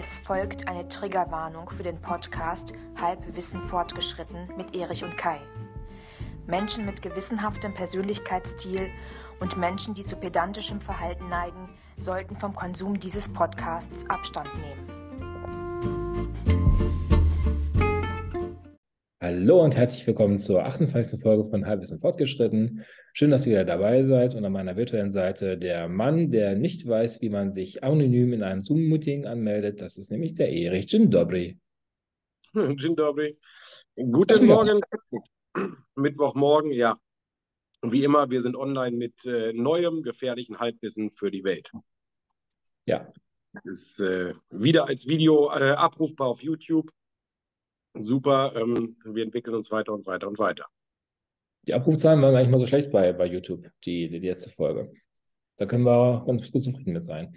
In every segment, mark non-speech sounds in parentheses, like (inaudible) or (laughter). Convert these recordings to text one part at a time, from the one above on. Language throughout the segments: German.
Es folgt eine Triggerwarnung für den Podcast Halbwissen fortgeschritten mit Erich und Kai. Menschen mit gewissenhaftem Persönlichkeitsstil und Menschen, die zu pedantischem Verhalten neigen, sollten vom Konsum dieses Podcasts Abstand nehmen. Hallo und herzlich willkommen zur 28. Folge von Halbwissen fortgeschritten. Schön, dass ihr wieder dabei seid und an meiner virtuellen Seite der Mann, der nicht weiß, wie man sich anonym in einem Zoom-Meeting anmeldet. Das ist nämlich der Erich Dzień dobry. (laughs) Dzień dobry. Guten Morgen. Mittwochmorgen, ja. Und wie immer, wir sind online mit äh, neuem, gefährlichen Halbwissen für die Welt. Ja. Ist äh, wieder als Video äh, abrufbar auf YouTube super, ähm, wir entwickeln uns weiter und weiter und weiter. Die Abrufzahlen waren gar nicht mal so schlecht bei, bei YouTube, die, die letzte Folge. Da können wir ganz gut zufrieden mit sein.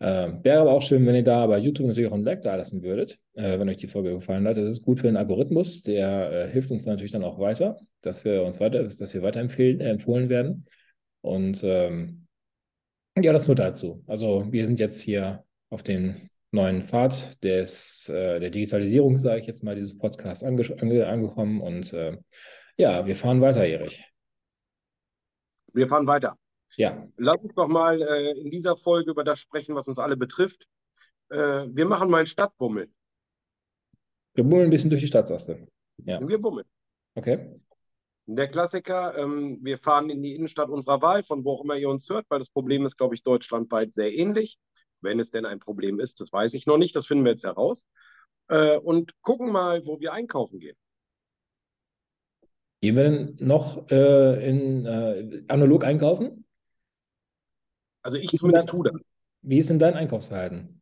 Äh, wäre aber auch schön, wenn ihr da bei YouTube natürlich auch ein Like da lassen würdet, äh, wenn euch die Folge gefallen hat. Das ist gut für den Algorithmus, der äh, hilft uns natürlich dann auch weiter, dass wir uns weiter, dass wir weiterempfehlen, äh, empfohlen werden. Und ähm, ja, das nur dazu. Also wir sind jetzt hier auf den neuen Pfad des, äh, der Digitalisierung, sage ich jetzt mal, dieses Podcast ange ange angekommen. Und äh, ja, wir fahren weiter, Erich. Wir fahren weiter. Ja. Lass uns doch mal äh, in dieser Folge über das sprechen, was uns alle betrifft. Äh, wir machen mal einen Stadtbummel. Wir bummeln ein bisschen durch die Stadt, sagst du. Ja. Wir bummeln. Okay. Der Klassiker, ähm, wir fahren in die Innenstadt unserer Wahl, von wo auch immer ihr uns hört, weil das Problem ist, glaube ich, deutschlandweit sehr ähnlich wenn es denn ein Problem ist. Das weiß ich noch nicht, das finden wir jetzt heraus. Äh, und gucken mal, wo wir einkaufen gehen. Gehen wir denn noch äh, in äh, analog einkaufen? Also ich zumindest tue das. Wie ist denn dein Einkaufsverhalten?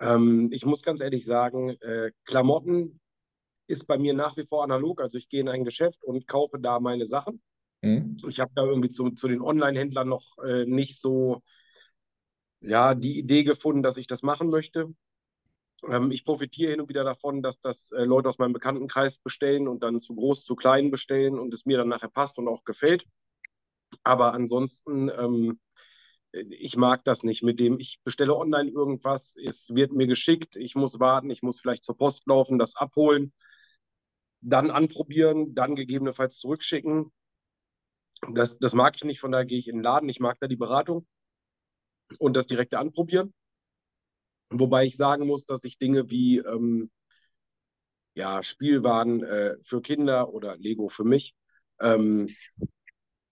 Ähm, ich muss ganz ehrlich sagen, äh, Klamotten ist bei mir nach wie vor analog. Also ich gehe in ein Geschäft und kaufe da meine Sachen. Mhm. Ich habe da irgendwie zu, zu den Online-Händlern noch äh, nicht so ja, die Idee gefunden, dass ich das machen möchte. Ähm, ich profitiere hin und wieder davon, dass das äh, Leute aus meinem Bekanntenkreis bestellen und dann zu groß, zu klein bestellen und es mir dann nachher passt und auch gefällt. Aber ansonsten, ähm, ich mag das nicht mit dem, ich bestelle online irgendwas, es wird mir geschickt, ich muss warten, ich muss vielleicht zur Post laufen, das abholen, dann anprobieren, dann gegebenenfalls zurückschicken. Das, das mag ich nicht, von daher gehe ich in den Laden, ich mag da die Beratung und das direkte Anprobieren. Wobei ich sagen muss, dass ich Dinge wie ähm, ja, Spielwaren äh, für Kinder oder Lego für mich ähm,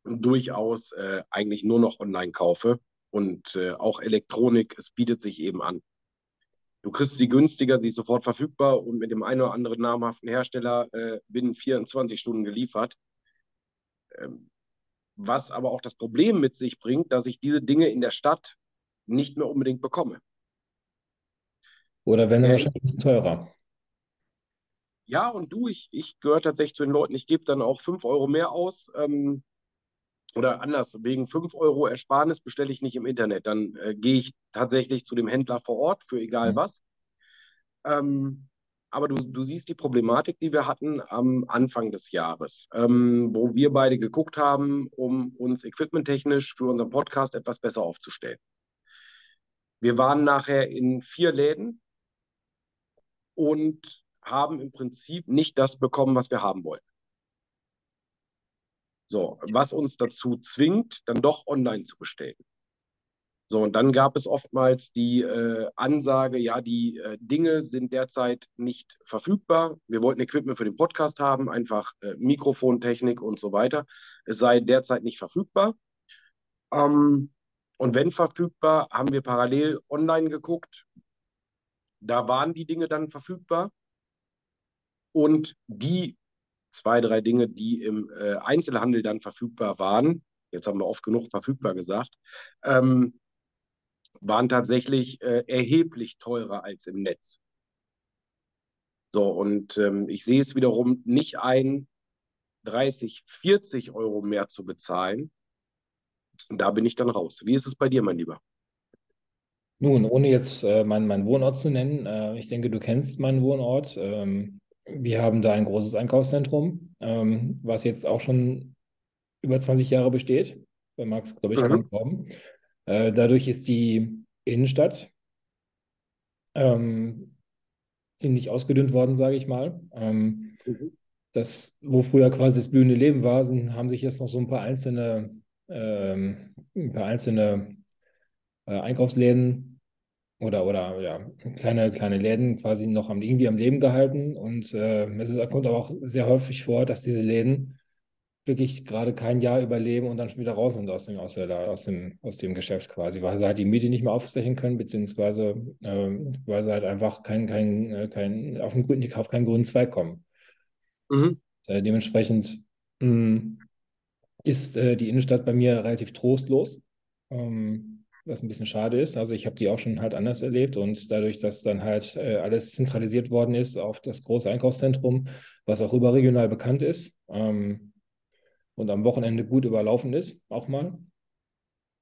durchaus äh, eigentlich nur noch online kaufe. Und äh, auch Elektronik, es bietet sich eben an. Du kriegst sie günstiger, sie ist sofort verfügbar und mit dem einen oder anderen namhaften Hersteller äh, binnen 24 Stunden geliefert. Ähm, was aber auch das Problem mit sich bringt, dass ich diese Dinge in der Stadt nicht mehr unbedingt bekomme. Oder wenn er äh, wahrscheinlich ein bisschen teurer. Ja, und du, ich, ich gehöre tatsächlich zu den Leuten, ich gebe dann auch 5 Euro mehr aus. Ähm, oder anders, wegen 5 Euro Ersparnis bestelle ich nicht im Internet. Dann äh, gehe ich tatsächlich zu dem Händler vor Ort für egal mhm. was. Ähm, aber du, du siehst die Problematik, die wir hatten am Anfang des Jahres, ähm, wo wir beide geguckt haben, um uns equipmenttechnisch für unseren Podcast etwas besser aufzustellen. Wir waren nachher in vier Läden und haben im Prinzip nicht das bekommen, was wir haben wollten. So, was uns dazu zwingt, dann doch online zu bestellen. So, und dann gab es oftmals die äh, Ansage, ja, die äh, Dinge sind derzeit nicht verfügbar. Wir wollten Equipment für den Podcast haben, einfach äh, Mikrofontechnik und so weiter. Es sei derzeit nicht verfügbar. Ähm, und wenn verfügbar, haben wir parallel online geguckt. Da waren die Dinge dann verfügbar. Und die zwei, drei Dinge, die im äh, Einzelhandel dann verfügbar waren, jetzt haben wir oft genug verfügbar gesagt, ähm, waren tatsächlich äh, erheblich teurer als im Netz. So, und ähm, ich sehe es wiederum nicht ein, 30, 40 Euro mehr zu bezahlen, und da bin ich dann raus. Wie ist es bei dir, mein Lieber? Nun, ohne jetzt äh, meinen, meinen Wohnort zu nennen, äh, ich denke, du kennst meinen Wohnort. Ähm, wir haben da ein großes Einkaufszentrum, ähm, was jetzt auch schon über 20 Jahre besteht. Bei Max, glaube ich, mhm. kaum glauben. Äh, dadurch ist die Innenstadt ähm, ziemlich ausgedünnt worden, sage ich mal. Ähm, mhm. Das, wo früher quasi das blühende Leben war, sind, haben sich jetzt noch so ein paar einzelne, ähm, ein paar einzelne äh, Einkaufsläden oder, oder ja, kleine, kleine Läden quasi noch am, irgendwie am Leben gehalten. Und äh, es ist, kommt aber auch sehr häufig vor, dass diese Läden wirklich gerade kein Jahr überleben und dann schon wieder raus sind aus dem, aus, der, aus dem, aus dem Geschäft quasi, weil sie halt die Miete nicht mehr aufstechen können, beziehungsweise äh, weil sie halt einfach kein, kein, äh, kein, auf den grünen, auf keinen grünen Zweig kommen. Mhm. Äh, dementsprechend mh, hm, ist äh, die Innenstadt bei mir relativ trostlos, ähm, was ein bisschen schade ist. Also ich habe die auch schon halt anders erlebt und dadurch, dass dann halt äh, alles zentralisiert worden ist auf das große Einkaufszentrum, was auch überregional bekannt ist, ähm, und am Wochenende gut überlaufen ist, auch mal.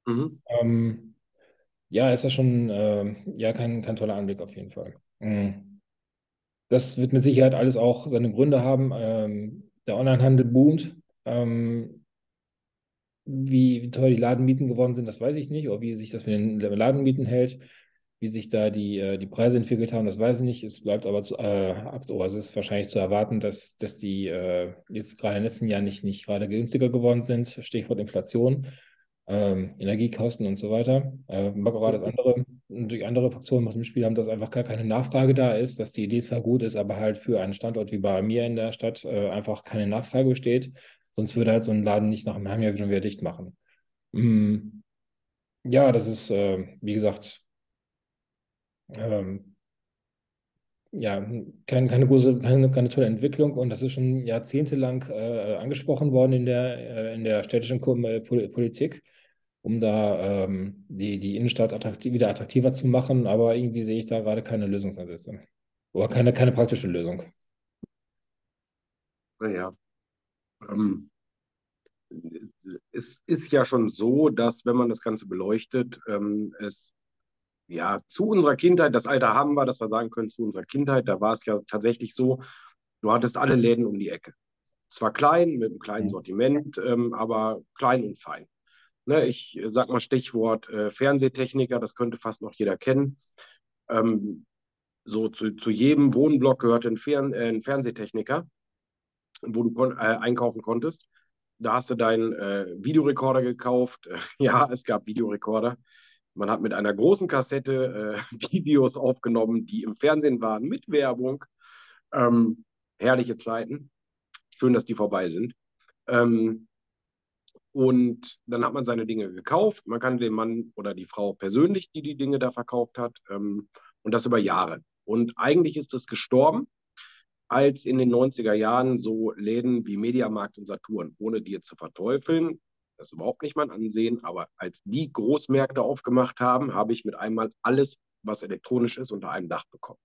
Mhm. Ähm, ja, ist das schon äh, ja, kein, kein toller Anblick auf jeden Fall. Mhm. Das wird mit Sicherheit alles auch seine Gründe haben. Ähm, der Onlinehandel boomt. Ähm, wie, wie teuer die Ladenmieten geworden sind, das weiß ich nicht, oder wie sich das mit den Ladenmieten hält wie sich da die, äh, die Preise entwickelt haben, das weiß ich nicht. Es bleibt aber zu, äh, also es ist wahrscheinlich zu erwarten, dass, dass die äh, jetzt gerade in den letzten Jahren nicht, nicht gerade günstiger geworden sind. Stichwort Inflation, ähm, Energiekosten und so weiter. Äh, mag auch das andere, durch andere Faktoren im Spiel haben, dass einfach gar keine Nachfrage da ist, dass die Idee zwar gut ist, aber halt für einen Standort wie bei mir in der Stadt äh, einfach keine Nachfrage besteht. Sonst würde halt so ein Laden nicht nach einem halben Jahr wieder dicht machen. Mm. Ja, das ist, äh, wie gesagt, ähm, ja, kein, keine, große, keine, keine tolle Entwicklung und das ist schon jahrzehntelang äh, angesprochen worden in der, äh, in der städtischen äh, Politik, um da ähm, die, die Innenstadt attraktiv, wieder attraktiver zu machen, aber irgendwie sehe ich da gerade keine Lösungsansätze oder keine, keine praktische Lösung. Naja, ähm, es ist ja schon so, dass wenn man das Ganze beleuchtet, ähm, es ja, zu unserer Kindheit, das Alter haben wir, dass wir sagen können, zu unserer Kindheit, da war es ja tatsächlich so, du hattest alle Läden um die Ecke. Zwar klein, mit einem kleinen mhm. Sortiment, ähm, aber klein und fein. Ne, ich sag mal Stichwort äh, Fernsehtechniker, das könnte fast noch jeder kennen. Ähm, so zu, zu jedem Wohnblock gehörte ein, Fern äh, ein Fernsehtechniker, wo du kon äh, einkaufen konntest. Da hast du deinen äh, Videorekorder gekauft. (laughs) ja, es gab Videorekorder. Man hat mit einer großen Kassette äh, (laughs) Videos aufgenommen, die im Fernsehen waren, mit Werbung. Ähm, herrliche Zeiten. Schön, dass die vorbei sind. Ähm, und dann hat man seine Dinge gekauft. Man kann den Mann oder die Frau persönlich, die die Dinge da verkauft hat. Ähm, und das über Jahre. Und eigentlich ist es gestorben, als in den 90er Jahren so Läden wie Mediamarkt und Saturn, ohne dir zu verteufeln, das ist überhaupt nicht mein Ansehen, aber als die Großmärkte aufgemacht haben, habe ich mit einmal alles, was elektronisch ist, unter einem Dach bekommen.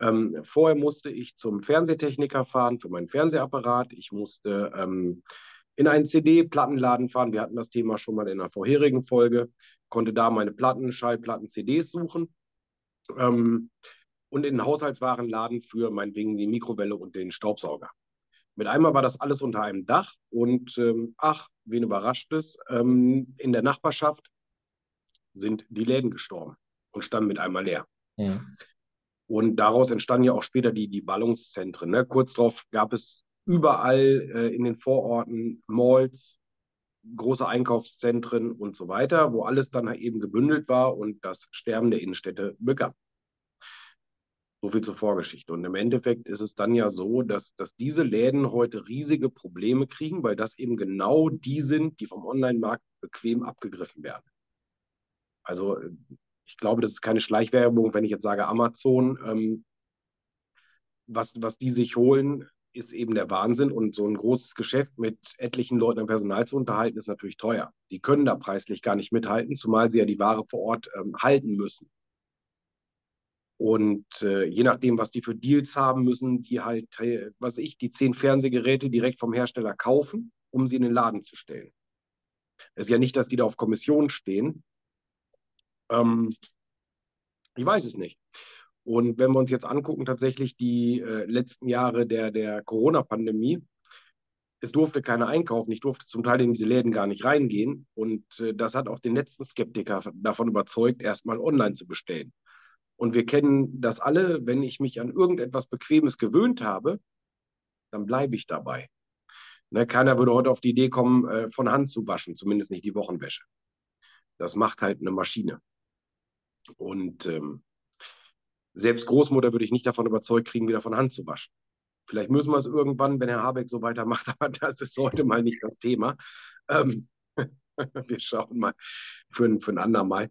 Ähm, vorher musste ich zum Fernsehtechniker fahren für meinen Fernsehapparat. Ich musste ähm, in einen CD-Plattenladen fahren. Wir hatten das Thema schon mal in einer vorherigen Folge. Konnte da meine Platten, Schallplatten, CDs suchen. Ähm, und in den Haushaltswarenladen für meinetwegen die Mikrowelle und den Staubsauger. Mit einmal war das alles unter einem Dach und ähm, ach, wen überrascht es, ähm, in der Nachbarschaft sind die Läden gestorben und standen mit einmal leer. Ja. Und daraus entstanden ja auch später die, die Ballungszentren. Ne? Kurz darauf gab es überall äh, in den Vororten Malls, große Einkaufszentren und so weiter, wo alles dann eben gebündelt war und das Sterben der Innenstädte begann. So viel zur Vorgeschichte. Und im Endeffekt ist es dann ja so, dass, dass diese Läden heute riesige Probleme kriegen, weil das eben genau die sind, die vom Online-Markt bequem abgegriffen werden. Also ich glaube, das ist keine Schleichwerbung, wenn ich jetzt sage Amazon. Ähm, was, was die sich holen, ist eben der Wahnsinn. Und so ein großes Geschäft mit etlichen Leuten am Personal zu unterhalten, ist natürlich teuer. Die können da preislich gar nicht mithalten, zumal sie ja die Ware vor Ort ähm, halten müssen. Und äh, je nachdem, was die für Deals haben, müssen die halt, was ich, die zehn Fernsehgeräte direkt vom Hersteller kaufen, um sie in den Laden zu stellen. Es ist ja nicht, dass die da auf Kommission stehen. Ähm, ich weiß es nicht. Und wenn wir uns jetzt angucken, tatsächlich die äh, letzten Jahre der, der Corona-Pandemie, es durfte keiner einkaufen. Ich durfte zum Teil in diese Läden gar nicht reingehen. Und äh, das hat auch den letzten Skeptiker davon überzeugt, erstmal online zu bestellen. Und wir kennen das alle, wenn ich mich an irgendetwas Bequemes gewöhnt habe, dann bleibe ich dabei. Ne, keiner würde heute auf die Idee kommen, äh, von Hand zu waschen, zumindest nicht die Wochenwäsche. Das macht halt eine Maschine. Und ähm, selbst Großmutter würde ich nicht davon überzeugt kriegen, wieder von Hand zu waschen. Vielleicht müssen wir es irgendwann, wenn Herr Habeck so weitermacht, (laughs) aber das ist heute mal nicht das Thema. Ähm, (laughs) wir schauen mal für, für ein andermal.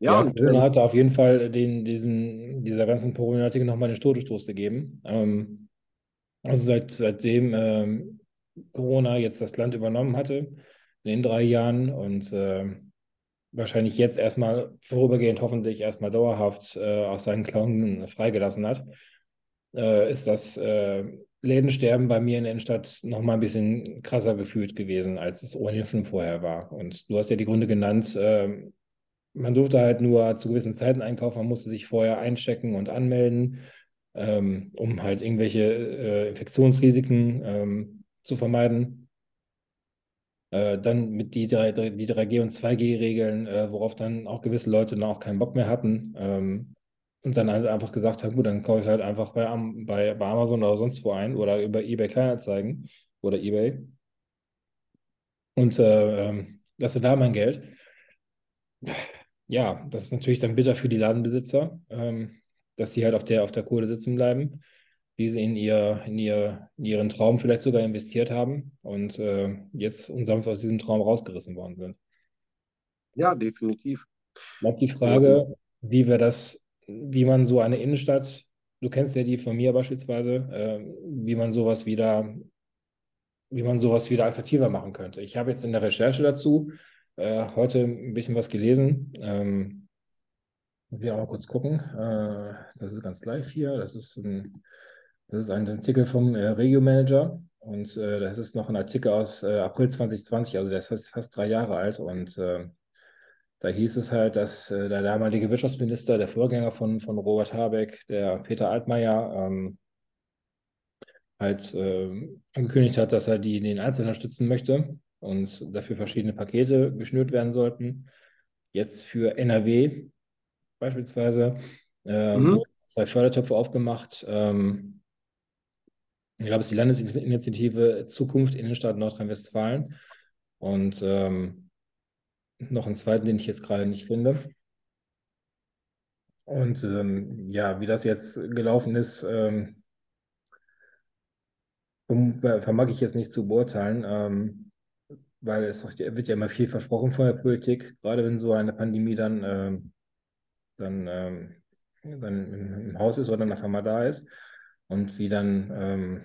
Ja, ja und, Corona ähm, hat auf jeden Fall den, diesen, dieser ganzen Problematik nochmal den Todesstoß gegeben. Ähm, also seit, seitdem ähm, Corona jetzt das Land übernommen hatte, in den drei Jahren und äh, wahrscheinlich jetzt erstmal vorübergehend, hoffentlich erstmal dauerhaft äh, aus seinen Klauen freigelassen hat, äh, ist das äh, Lädensterben bei mir in der Innenstadt nochmal ein bisschen krasser gefühlt gewesen, als es ohnehin schon vorher war. Und du hast ja die Gründe genannt, ähm, man durfte halt nur zu gewissen Zeiten einkaufen, man musste sich vorher einchecken und anmelden, ähm, um halt irgendwelche äh, Infektionsrisiken ähm, zu vermeiden. Äh, dann mit die, 3, die 3G- und 2G-Regeln, äh, worauf dann auch gewisse Leute dann auch keinen Bock mehr hatten. Ähm, und dann halt einfach gesagt haben, gut, dann kaufe ich halt einfach bei, bei, bei Amazon oder sonst wo ein oder über eBay Kleinanzeigen oder eBay. Und äh, ähm, lasse da mein Geld. Ja, das ist natürlich dann bitter für die Ladenbesitzer, ähm, dass die halt auf der, auf der Kohle sitzen bleiben wie sie in, ihr, in, ihr, in ihren Traum vielleicht sogar investiert haben und äh, jetzt unsanft aus diesem Traum rausgerissen worden sind. Ja, definitiv. Bleibt die Frage, wie wir das, wie man so eine Innenstadt, du kennst ja die von mir beispielsweise, äh, wie man sowas wieder, wie man sowas wieder attraktiver machen könnte. Ich habe jetzt in der Recherche dazu äh, heute ein bisschen was gelesen. Ähm, wir auch mal kurz gucken. Äh, das ist ganz live hier. Das ist ein das ist ein Artikel vom äh, Regio Manager und äh, das ist noch ein Artikel aus äh, April 2020, also der ist fast drei Jahre alt und äh, da hieß es halt, dass äh, der damalige Wirtschaftsminister, der Vorgänger von, von Robert Habeck, der Peter Altmaier, ähm, halt äh, angekündigt hat, dass er die den Einzelnen stützen möchte und dafür verschiedene Pakete geschnürt werden sollten. Jetzt für NRW beispielsweise ähm, mhm. zwei Fördertöpfe aufgemacht. Ähm, ich glaube, es ist die Landesinitiative Zukunft Innenstadt Nordrhein-Westfalen. Und ähm, noch einen zweiten, den ich jetzt gerade nicht finde. Und ähm, ja, wie das jetzt gelaufen ist, ähm, vermag ich jetzt nicht zu beurteilen, ähm, weil es wird ja immer viel versprochen von der Politik, gerade wenn so eine Pandemie dann, äh, dann, äh, dann im, im, Haus ist oder dann auf einmal da ist. Und wie dann ähm,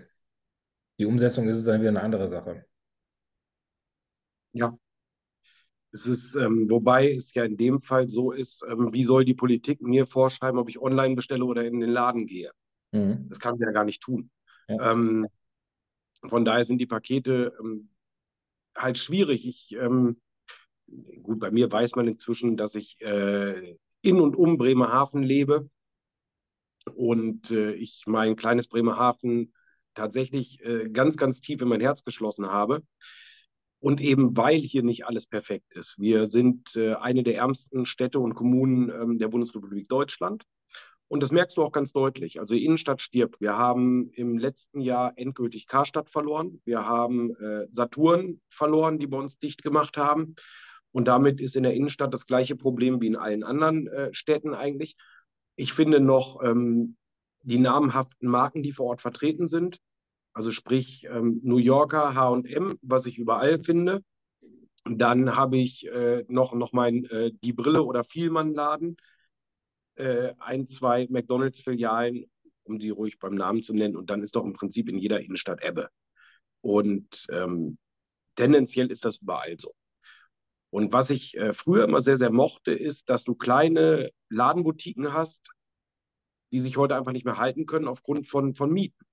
die Umsetzung ist, ist dann wieder eine andere Sache. Ja. Es ist, ähm, wobei es ja in dem Fall so ist, ähm, wie soll die Politik mir vorschreiben, ob ich online bestelle oder in den Laden gehe? Mhm. Das kann sie ja gar nicht tun. Ja. Ähm, von daher sind die Pakete ähm, halt schwierig. Ich, ähm, gut, bei mir weiß man inzwischen, dass ich äh, in und um Bremerhaven lebe und äh, ich mein kleines Bremerhaven tatsächlich äh, ganz, ganz tief in mein Herz geschlossen habe. Und eben weil hier nicht alles perfekt ist. Wir sind äh, eine der ärmsten Städte und Kommunen ähm, der Bundesrepublik Deutschland. Und das merkst du auch ganz deutlich. Also die Innenstadt stirbt. Wir haben im letzten Jahr endgültig Karstadt verloren. Wir haben äh, Saturn verloren, die bei uns dicht gemacht haben. Und damit ist in der Innenstadt das gleiche Problem wie in allen anderen äh, Städten eigentlich. Ich finde noch ähm, die namhaften Marken, die vor Ort vertreten sind. Also sprich ähm, New Yorker, H&M, was ich überall finde. Dann habe ich äh, noch, noch mein äh, Die Brille oder Vielmann-Laden, äh, ein, zwei McDonalds-Filialen, um die ruhig beim Namen zu nennen. Und dann ist doch im Prinzip in jeder Innenstadt Ebbe. Und ähm, tendenziell ist das überall so. Und was ich äh, früher immer sehr, sehr mochte, ist, dass du kleine Ladenboutiquen hast, die sich heute einfach nicht mehr halten können aufgrund von, von Mieten.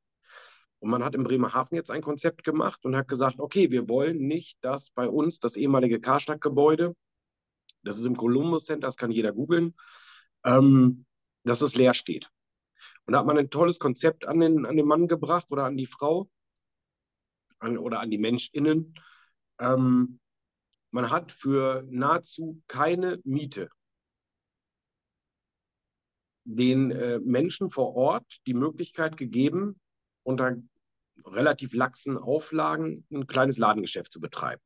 Und man hat in Bremerhaven jetzt ein Konzept gemacht und hat gesagt, okay, wir wollen nicht, dass bei uns das ehemalige Karstadt-Gebäude, das ist im Columbus Center, das kann jeder googeln, ähm, dass es leer steht. Und da hat man ein tolles Konzept an den, an den Mann gebracht oder an die Frau an, oder an die MenschInnen. Ähm, man hat für nahezu keine Miete den äh, Menschen vor Ort die Möglichkeit gegeben, unter relativ laxen Auflagen ein kleines Ladengeschäft zu betreiben.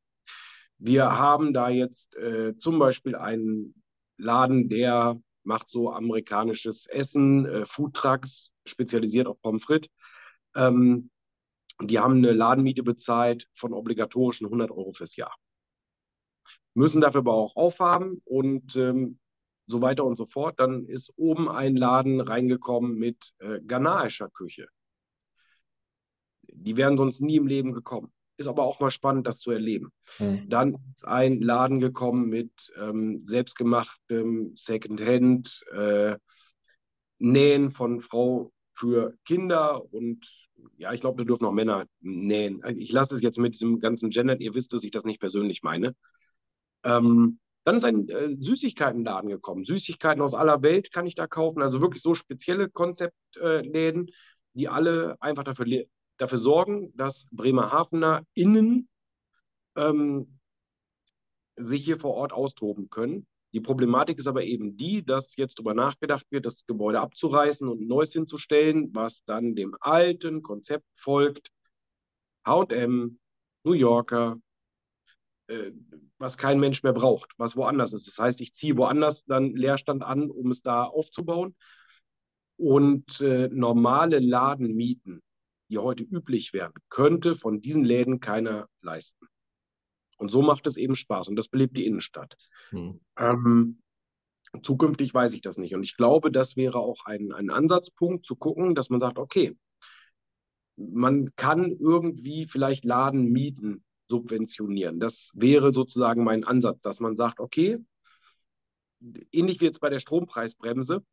Wir haben da jetzt äh, zum Beispiel einen Laden, der macht so amerikanisches Essen, äh, Foodtrucks, spezialisiert auf Pommes frites. Ähm, die haben eine Ladenmiete bezahlt von obligatorischen 100 Euro fürs Jahr. Müssen dafür aber auch aufhaben und ähm, so weiter und so fort. Dann ist oben ein Laden reingekommen mit äh, ghanaischer Küche. Die wären sonst nie im Leben gekommen. Ist aber auch mal spannend, das zu erleben. Mhm. Dann ist ein Laden gekommen mit ähm, selbstgemachtem Secondhand, äh, Nähen von Frau für Kinder und ja, ich glaube, da dürfen auch Männer nähen. Ich lasse es jetzt mit diesem ganzen Gender. Ihr wisst, dass ich das nicht persönlich meine. Ähm, dann ist ein äh, Süßigkeitenladen gekommen. Süßigkeiten aus aller Welt kann ich da kaufen. Also wirklich so spezielle Konzeptläden, die alle einfach dafür, dafür sorgen, dass Bremerhavener innen ähm, sich hier vor Ort austoben können. Die Problematik ist aber eben die, dass jetzt darüber nachgedacht wird, das Gebäude abzureißen und ein neues hinzustellen, was dann dem alten Konzept folgt. HM, New Yorker, äh, was kein Mensch mehr braucht, was woanders ist. Das heißt, ich ziehe woanders dann Leerstand an, um es da aufzubauen. Und äh, normale Ladenmieten, die heute üblich wären, könnte von diesen Läden keiner leisten. Und so macht es eben Spaß und das belebt die Innenstadt. Hm. Ähm, zukünftig weiß ich das nicht. Und ich glaube, das wäre auch ein, ein Ansatzpunkt zu gucken, dass man sagt, okay, man kann irgendwie vielleicht Laden mieten subventionieren. Das wäre sozusagen mein Ansatz, dass man sagt, okay, ähnlich wie jetzt bei der Strompreisbremse,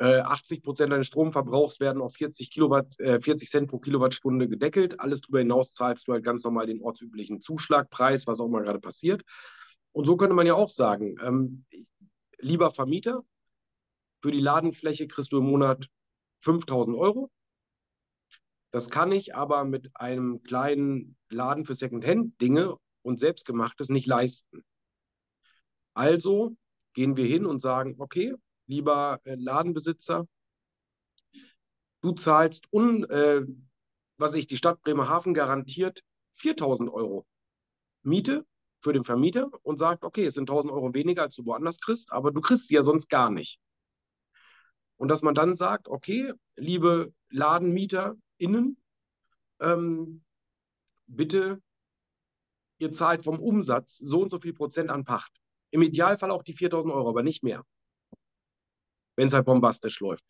80 äh, Prozent deines Stromverbrauchs werden auf 40, Kilowatt, äh, 40 Cent pro Kilowattstunde gedeckelt. Alles darüber hinaus zahlst du halt ganz normal den ortsüblichen Zuschlagpreis, was auch mal gerade passiert. Und so könnte man ja auch sagen, ähm, lieber Vermieter, für die Ladenfläche kriegst du im Monat 5000 Euro. Das kann ich aber mit einem kleinen Laden für Secondhand-Dinge und Selbstgemachtes nicht leisten. Also gehen wir hin und sagen, okay, lieber äh, Ladenbesitzer, du zahlst, un, äh, was ich, die Stadt Bremerhaven garantiert 4000 Euro Miete für den Vermieter und sagt, okay, es sind 1000 Euro weniger, als du woanders kriegst, aber du kriegst sie ja sonst gar nicht. Und dass man dann sagt, okay, liebe LadenmieterInnen, ähm, bitte, ihr zahlt vom Umsatz so und so viel Prozent an Pacht. Im Idealfall auch die 4000 Euro, aber nicht mehr. Wenn es halt bombastisch läuft.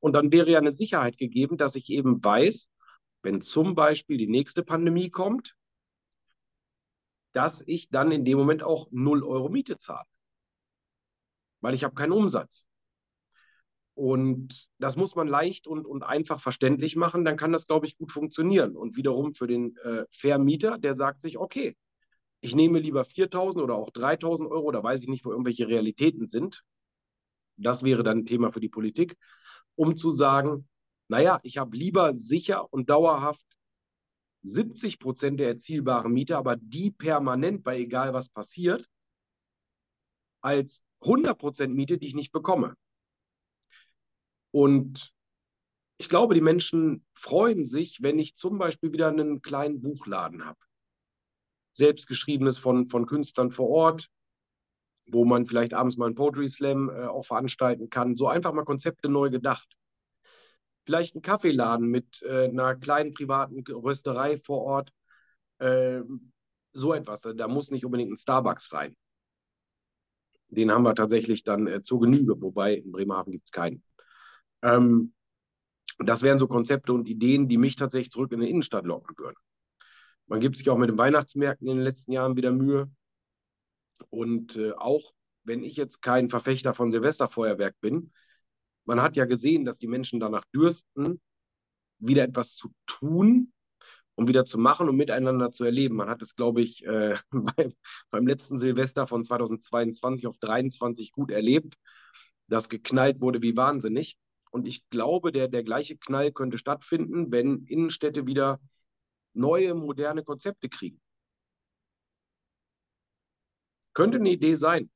Und dann wäre ja eine Sicherheit gegeben, dass ich eben weiß, wenn zum Beispiel die nächste Pandemie kommt, dass ich dann in dem Moment auch 0 Euro Miete zahle. Weil ich habe keinen Umsatz. Und das muss man leicht und, und einfach verständlich machen, dann kann das, glaube ich, gut funktionieren. Und wiederum für den äh, Vermieter, der sagt sich, okay, ich nehme lieber 4.000 oder auch 3.000 Euro, da weiß ich nicht, wo irgendwelche Realitäten sind. Das wäre dann ein Thema für die Politik, um zu sagen, naja, ich habe lieber sicher und dauerhaft 70 Prozent der erzielbaren Miete, aber die permanent bei egal was passiert, als 100 Prozent Miete, die ich nicht bekomme. Und ich glaube, die Menschen freuen sich, wenn ich zum Beispiel wieder einen kleinen Buchladen habe. Selbstgeschriebenes von, von Künstlern vor Ort, wo man vielleicht abends mal einen Poetry Slam äh, auch veranstalten kann. So einfach mal Konzepte neu gedacht. Vielleicht ein Kaffeeladen mit äh, einer kleinen privaten Rösterei vor Ort. Äh, so etwas. Da muss nicht unbedingt ein Starbucks rein. Den haben wir tatsächlich dann äh, zur Genüge, wobei in Bremerhaven gibt es keinen. Ähm, das wären so Konzepte und Ideen, die mich tatsächlich zurück in die Innenstadt locken würden. Man gibt sich auch mit den Weihnachtsmärkten in den letzten Jahren wieder Mühe. Und äh, auch wenn ich jetzt kein Verfechter von Silvesterfeuerwerk bin, man hat ja gesehen, dass die Menschen danach dürsten, wieder etwas zu tun und wieder zu machen und miteinander zu erleben. Man hat es, glaube ich, äh, (laughs) beim, beim letzten Silvester von 2022 auf 2023 gut erlebt, dass geknallt wurde wie wahnsinnig. Und ich glaube, der, der gleiche Knall könnte stattfinden, wenn Innenstädte wieder neue, moderne Konzepte kriegen. Könnte eine Idee sein.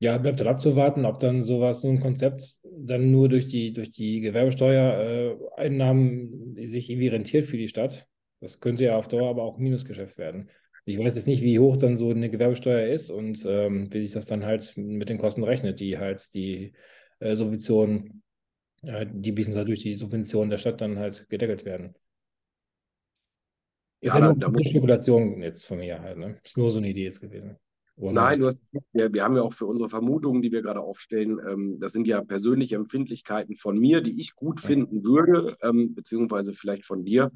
Ja, bleibt dann abzuwarten, ob dann sowas, so ein Konzept dann nur durch die, durch die Gewerbesteuereinnahmen sich irgendwie rentiert für die Stadt. Das könnte ja auf Dauer aber auch ein Minusgeschäft werden. Ich weiß jetzt nicht, wie hoch dann so eine Gewerbesteuer ist und ähm, wie sich das dann halt mit den Kosten rechnet, die halt die äh, Subventionen, äh, die bis durch die Subventionen der Stadt dann halt gedeckelt werden. Ist ja, ja nur eine Spekulation jetzt von mir halt, ne? Ist nur so eine Idee jetzt gewesen. Oder? Nein, du hast, wir, wir haben ja auch für unsere Vermutungen, die wir gerade aufstellen, ähm, das sind ja persönliche Empfindlichkeiten von mir, die ich gut finden würde, ähm, beziehungsweise vielleicht von dir.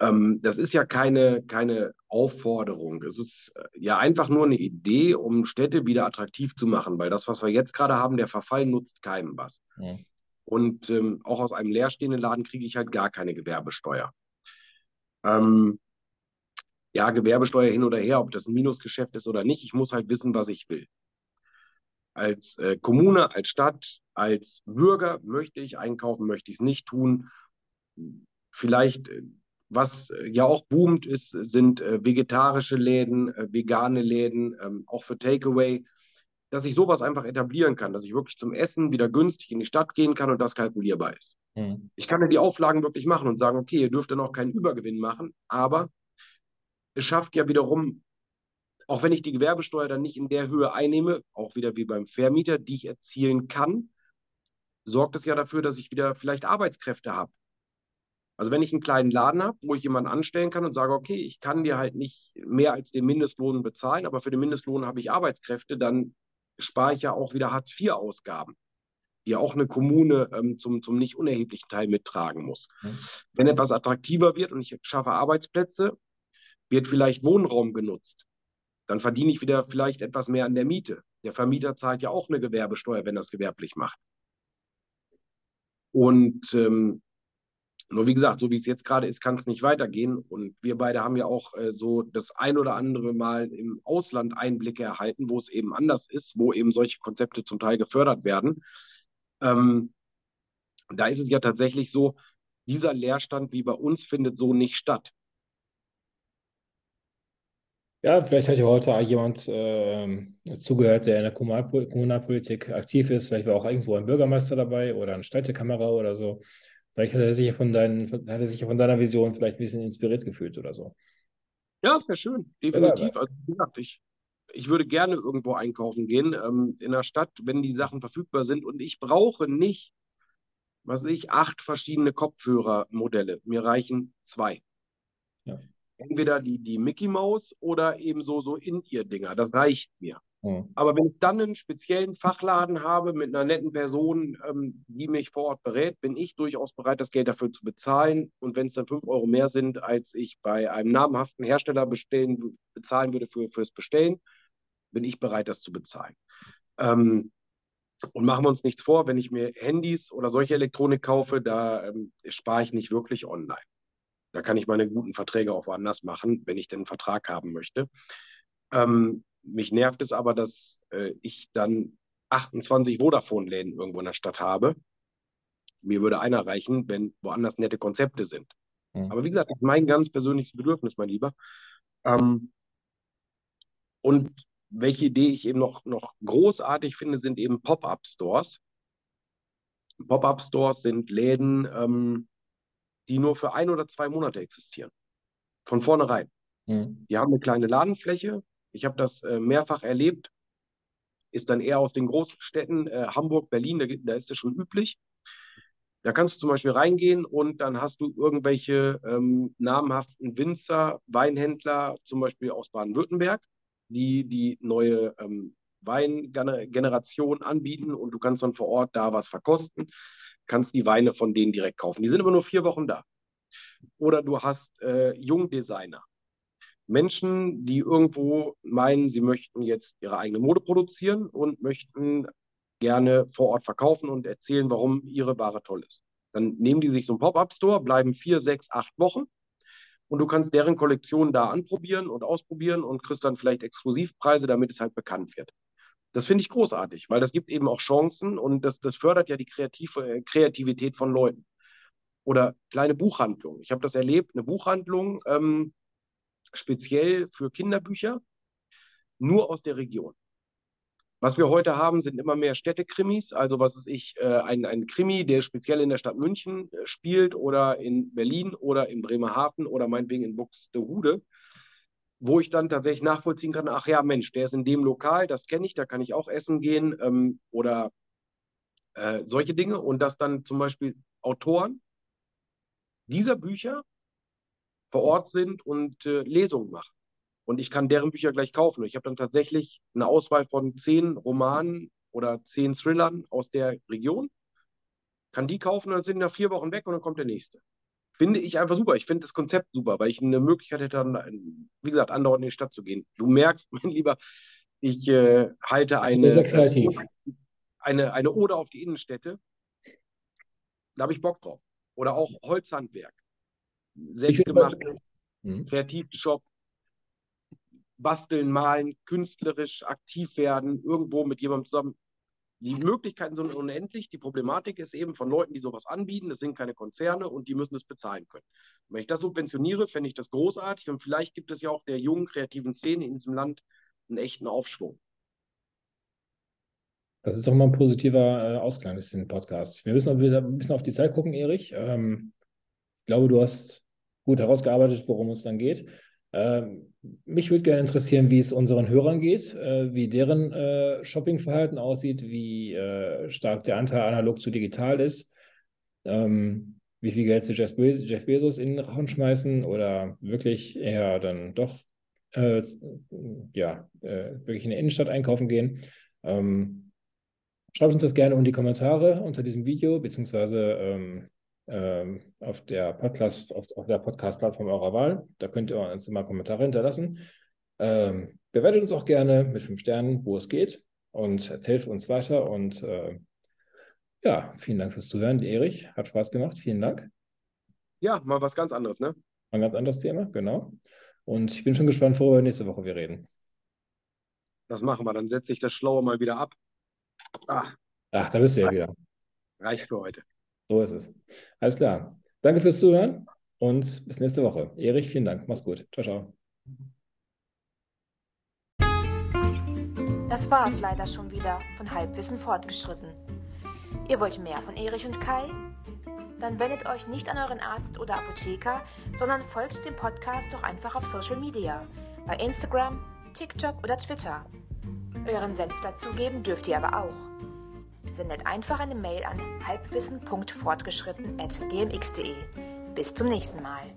Ähm, das ist ja keine, keine Aufforderung. Es ist äh, ja einfach nur eine Idee, um Städte wieder attraktiv zu machen, weil das, was wir jetzt gerade haben, der Verfall nutzt keinem was. Ja. Und ähm, auch aus einem leerstehenden Laden kriege ich halt gar keine Gewerbesteuer. Ähm, ja, Gewerbesteuer hin oder her, ob das ein Minusgeschäft ist oder nicht. Ich muss halt wissen, was ich will. Als äh, Kommune, als Stadt, als Bürger möchte ich einkaufen, möchte ich es nicht tun. Vielleicht, äh, was äh, ja auch boomt, ist, sind äh, vegetarische Läden, äh, vegane Läden, ähm, auch für Takeaway, dass ich sowas einfach etablieren kann, dass ich wirklich zum Essen wieder günstig in die Stadt gehen kann und das kalkulierbar ist. Mhm. Ich kann ja die Auflagen wirklich machen und sagen, okay, ihr dürft dann auch keinen Übergewinn machen, aber es schafft ja wiederum, auch wenn ich die Gewerbesteuer dann nicht in der Höhe einnehme, auch wieder wie beim Vermieter, die ich erzielen kann, sorgt es ja dafür, dass ich wieder vielleicht Arbeitskräfte habe. Also wenn ich einen kleinen Laden habe, wo ich jemanden anstellen kann und sage, okay, ich kann dir halt nicht mehr als den Mindestlohn bezahlen, aber für den Mindestlohn habe ich Arbeitskräfte, dann spare ich ja auch wieder Hartz-IV-Ausgaben, die ja auch eine Kommune ähm, zum, zum nicht unerheblichen Teil mittragen muss. Mhm. Wenn etwas attraktiver wird und ich schaffe Arbeitsplätze, wird vielleicht Wohnraum genutzt. Dann verdiene ich wieder vielleicht etwas mehr an der Miete. Der Vermieter zahlt ja auch eine Gewerbesteuer, wenn er es gewerblich macht. Und ähm, nur wie gesagt, so wie es jetzt gerade ist, kann es nicht weitergehen. Und wir beide haben ja auch äh, so das ein oder andere Mal im Ausland Einblicke erhalten, wo es eben anders ist, wo eben solche Konzepte zum Teil gefördert werden. Ähm, da ist es ja tatsächlich so, dieser Leerstand wie bei uns findet so nicht statt. Ja, vielleicht hat ja heute jemand äh, zugehört, der in der Kommunalpolitik aktiv ist. Vielleicht war auch irgendwo ein Bürgermeister dabei oder ein Städtekamera oder so. Vielleicht hat er sich von, deinen, hat er sich von deiner Vision vielleicht ein bisschen inspiriert gefühlt oder so. Ja, das wäre schön, definitiv. Also, wie gesagt, ich, ich würde gerne irgendwo einkaufen gehen ähm, in der Stadt, wenn die Sachen verfügbar sind. Und ich brauche nicht, was weiß ich, acht verschiedene Kopfhörermodelle. Mir reichen zwei. Ja entweder die, die Mickey Mouse oder eben so, so In-Ear-Dinger. Das reicht mir. Mhm. Aber wenn ich dann einen speziellen Fachladen habe mit einer netten Person, ähm, die mich vor Ort berät, bin ich durchaus bereit, das Geld dafür zu bezahlen. Und wenn es dann 5 Euro mehr sind, als ich bei einem namhaften Hersteller bestellen, bezahlen würde für, fürs Bestellen, bin ich bereit, das zu bezahlen. Ähm, und machen wir uns nichts vor, wenn ich mir Handys oder solche Elektronik kaufe, da ähm, spare ich nicht wirklich online. Da kann ich meine guten Verträge auch woanders machen, wenn ich denn einen Vertrag haben möchte. Ähm, mich nervt es aber, dass äh, ich dann 28 Vodafone-Läden irgendwo in der Stadt habe. Mir würde einer reichen, wenn woanders nette Konzepte sind. Mhm. Aber wie gesagt, das ist mein ganz persönliches Bedürfnis, mein Lieber. Ähm, und welche Idee ich eben noch, noch großartig finde, sind eben Pop-up-Stores. Pop-up-Stores sind Läden, ähm, die nur für ein oder zwei Monate existieren. Von vornherein. Mhm. Die haben eine kleine Ladenfläche. Ich habe das äh, mehrfach erlebt. Ist dann eher aus den Großstädten, äh, Hamburg, Berlin, da, da ist das schon üblich. Da kannst du zum Beispiel reingehen und dann hast du irgendwelche ähm, namhaften Winzer, Weinhändler, zum Beispiel aus Baden-Württemberg, die die neue ähm, Weingeneration anbieten und du kannst dann vor Ort da was verkosten kannst die Weine von denen direkt kaufen. Die sind aber nur vier Wochen da. Oder du hast äh, Jungdesigner. Menschen, die irgendwo meinen, sie möchten jetzt ihre eigene Mode produzieren und möchten gerne vor Ort verkaufen und erzählen, warum ihre Ware toll ist. Dann nehmen die sich so einen Pop-up-Store, bleiben vier, sechs, acht Wochen und du kannst deren Kollektion da anprobieren und ausprobieren und kriegst dann vielleicht Exklusivpreise, damit es halt bekannt wird. Das finde ich großartig, weil das gibt eben auch Chancen und das, das fördert ja die Kreative, äh, Kreativität von Leuten. Oder kleine Buchhandlungen. Ich habe das erlebt, eine Buchhandlung ähm, speziell für Kinderbücher, nur aus der Region. Was wir heute haben, sind immer mehr Städtekrimis. Also was ist ich, äh, ein, ein Krimi, der speziell in der Stadt München äh, spielt oder in Berlin oder in Bremerhaven oder meinetwegen in Buxtehude, wo ich dann tatsächlich nachvollziehen kann, ach ja, Mensch, der ist in dem Lokal, das kenne ich, da kann ich auch essen gehen ähm, oder äh, solche Dinge. Und dass dann zum Beispiel Autoren dieser Bücher vor Ort sind und äh, Lesungen machen und ich kann deren Bücher gleich kaufen. Und ich habe dann tatsächlich eine Auswahl von zehn Romanen oder zehn Thrillern aus der Region, kann die kaufen und dann sind nach vier Wochen weg und dann kommt der nächste. Finde ich einfach super. Ich finde das Konzept super, weil ich eine Möglichkeit hätte, dann, wie gesagt, andauernd in die Stadt zu gehen. Du merkst, (laughs) mein Lieber, ich äh, halte eine, äh, eine, eine Ode auf die Innenstädte. Da habe ich Bock drauf. Oder auch Holzhandwerk. Selbstgemacht, hm. Kreativshop, basteln, malen, künstlerisch aktiv werden, irgendwo mit jemandem zusammen. Die Möglichkeiten sind unendlich. Die Problematik ist eben von Leuten, die sowas anbieten. Das sind keine Konzerne und die müssen es bezahlen können. Und wenn ich das subventioniere, fände ich das großartig und vielleicht gibt es ja auch der jungen kreativen Szene in diesem Land einen echten Aufschwung. Das ist doch mal ein positiver äh, Ausklang des Podcasts. Wir müssen ein bisschen auf die Zeit gucken, Erich. Ähm, ich glaube, du hast gut herausgearbeitet, worum es dann geht. Ähm, mich würde gerne interessieren, wie es unseren Hörern geht, äh, wie deren äh, Shoppingverhalten aussieht, wie äh, stark der Anteil analog zu digital ist, ähm, wie viel Geld sie Jeff, Be Jeff Bezos in den Rachen schmeißen oder wirklich eher dann doch ja, wirklich in der Innenstadt einkaufen gehen. Ähm, schreibt uns das gerne in die Kommentare unter diesem Video, beziehungsweise ähm, auf der Podcast, auf, auf der Podcast-Plattform eurer Wahl. Da könnt ihr uns immer Kommentare hinterlassen. Ähm, bewertet uns auch gerne mit fünf Sternen, wo es geht und erzählt uns weiter. Und äh, ja, vielen Dank fürs Zuhören, Erich. Hat Spaß gemacht. Vielen Dank. Ja, mal was ganz anderes, ne? Ein ganz anderes Thema, genau. Und ich bin schon gespannt, worüber nächste Woche wir reden. Das machen wir. Dann setze ich das Schlaue mal wieder ab. Ach, Ach da bist du ja wieder. Reicht für heute. So ist es. Alles klar. Danke fürs Zuhören und bis nächste Woche. Erich, vielen Dank. Mach's gut. Ciao, ciao. Das war es leider schon wieder von Halbwissen fortgeschritten. Ihr wollt mehr von Erich und Kai? Dann wendet euch nicht an euren Arzt oder Apotheker, sondern folgt dem Podcast doch einfach auf Social Media, bei Instagram, TikTok oder Twitter. Euren Senf dazugeben dürft ihr aber auch. Sendet einfach eine Mail an halbwissen.fortgeschritten.gmx.de. Bis zum nächsten Mal.